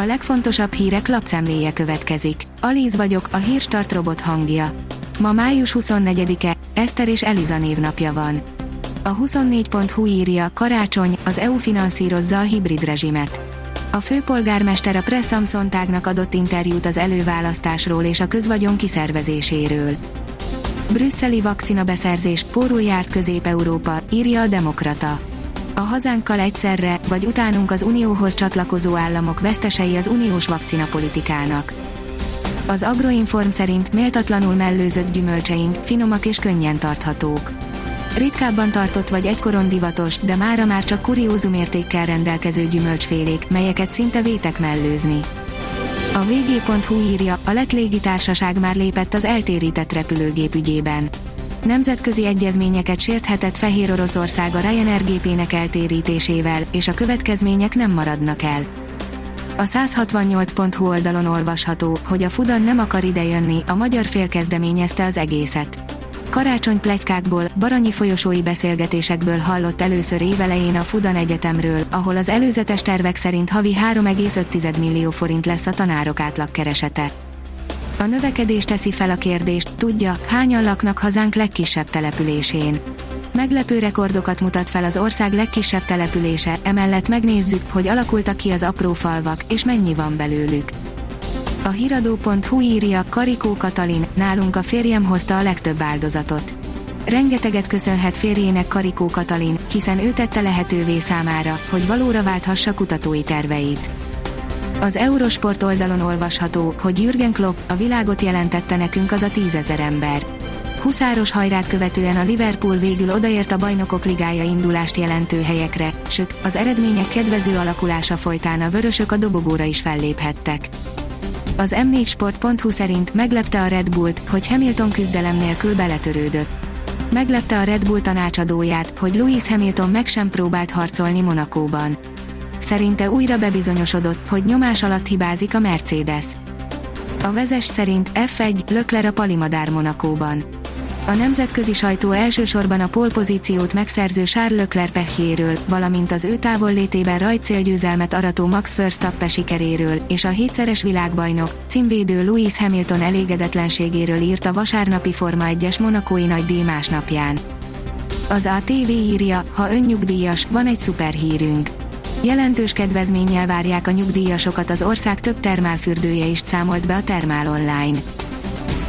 A legfontosabb hírek lapszemléje következik. Alíz vagyok, a hírstart robot hangja. Ma május 24-e, Eszter és Eliza névnapja van. A 24.hu írja, karácsony, az EU finanszírozza a hibrid rezsimet. A főpolgármester a Press Samson tágnak adott interjút az előválasztásról és a közvagyon kiszervezéséről. Brüsszeli vakcina beszerzés, pórul járt Közép-Európa, írja a Demokrata. A hazánkkal egyszerre, vagy utánunk az Unióhoz csatlakozó államok vesztesei az uniós vakcinapolitikának. Az Agroinform szerint méltatlanul mellőzött gyümölcseink, finomak és könnyen tarthatók. Ritkábban tartott vagy egykoron divatos, de mára már csak kuriózum értékkel rendelkező gyümölcsfélék, melyeket szinte vétek mellőzni. A vg.hu írja, a lett légitársaság már lépett az eltérített repülőgép ügyében. Nemzetközi egyezményeket sérthetett Fehér Oroszország a Ryanair gépének eltérítésével, és a következmények nem maradnak el. A 168.hu oldalon olvasható, hogy a Fudan nem akar idejönni, a magyar fél kezdeményezte az egészet. Karácsony plegykákból, baranyi folyosói beszélgetésekből hallott először évelején a Fudan Egyetemről, ahol az előzetes tervek szerint havi 3,5 millió forint lesz a tanárok átlagkeresete. A növekedés teszi fel a kérdést, tudja, hányan laknak hazánk legkisebb településén. Meglepő rekordokat mutat fel az ország legkisebb települése, emellett megnézzük, hogy alakultak ki az apró falvak, és mennyi van belőlük. A hiradó.hu írja, Karikó Katalin, nálunk a férjem hozta a legtöbb áldozatot. Rengeteget köszönhet férjének Karikó Katalin, hiszen ő tette lehetővé számára, hogy valóra válthassa kutatói terveit. Az Eurosport oldalon olvasható, hogy Jürgen Klopp a világot jelentette nekünk az a tízezer ember. Huszáros hajrát követően a Liverpool végül odaért a bajnokok ligája indulást jelentő helyekre, sőt, az eredmények kedvező alakulása folytán a vörösök a dobogóra is felléphettek. Az m4sport.hu szerint meglepte a Red Bullt, hogy Hamilton küzdelem nélkül beletörődött. Meglepte a Red Bull tanácsadóját, hogy Lewis Hamilton meg sem próbált harcolni Monakóban. Szerinte újra bebizonyosodott, hogy nyomás alatt hibázik a Mercedes. A vezes szerint F1 Lökler a Palimadár Monakóban. A nemzetközi sajtó elsősorban a polpozíciót megszerző Charles Leclerc pehjéről, valamint az ő távollétében rajtcélgyőzelmet arató Max Verstappen sikeréről, és a hétszeres világbajnok, címvédő Lewis Hamilton elégedetlenségéről írt a vasárnapi Forma 1-es monakói nagy díj másnapján. Az ATV írja, ha önnyugdíjas, van egy szuperhírünk. Jelentős kedvezménnyel várják a nyugdíjasokat az ország több termálfürdője is számolt be a Termál Online.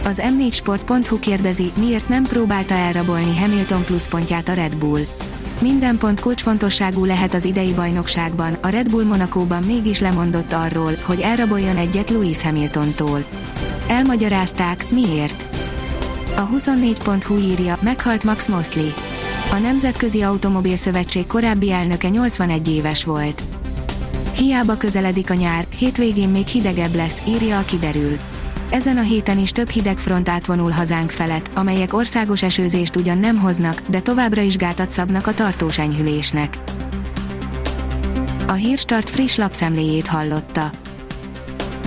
Az m4sport.hu kérdezi, miért nem próbálta elrabolni Hamilton pluszpontját a Red Bull. Minden pont kulcsfontosságú lehet az idei bajnokságban, a Red Bull Monakóban mégis lemondott arról, hogy elraboljon egyet Lewis Hamiltontól. Elmagyarázták, miért. A 24.hu írja, meghalt Max Mosley. A Nemzetközi Automobil Szövetség korábbi elnöke 81 éves volt. Hiába közeledik a nyár, hétvégén még hidegebb lesz, írja a kiderül. Ezen a héten is több hideg front átvonul hazánk felett, amelyek országos esőzést ugyan nem hoznak, de továbbra is gátat szabnak a tartós enyhülésnek. A Hírstart friss lapszemléjét hallotta.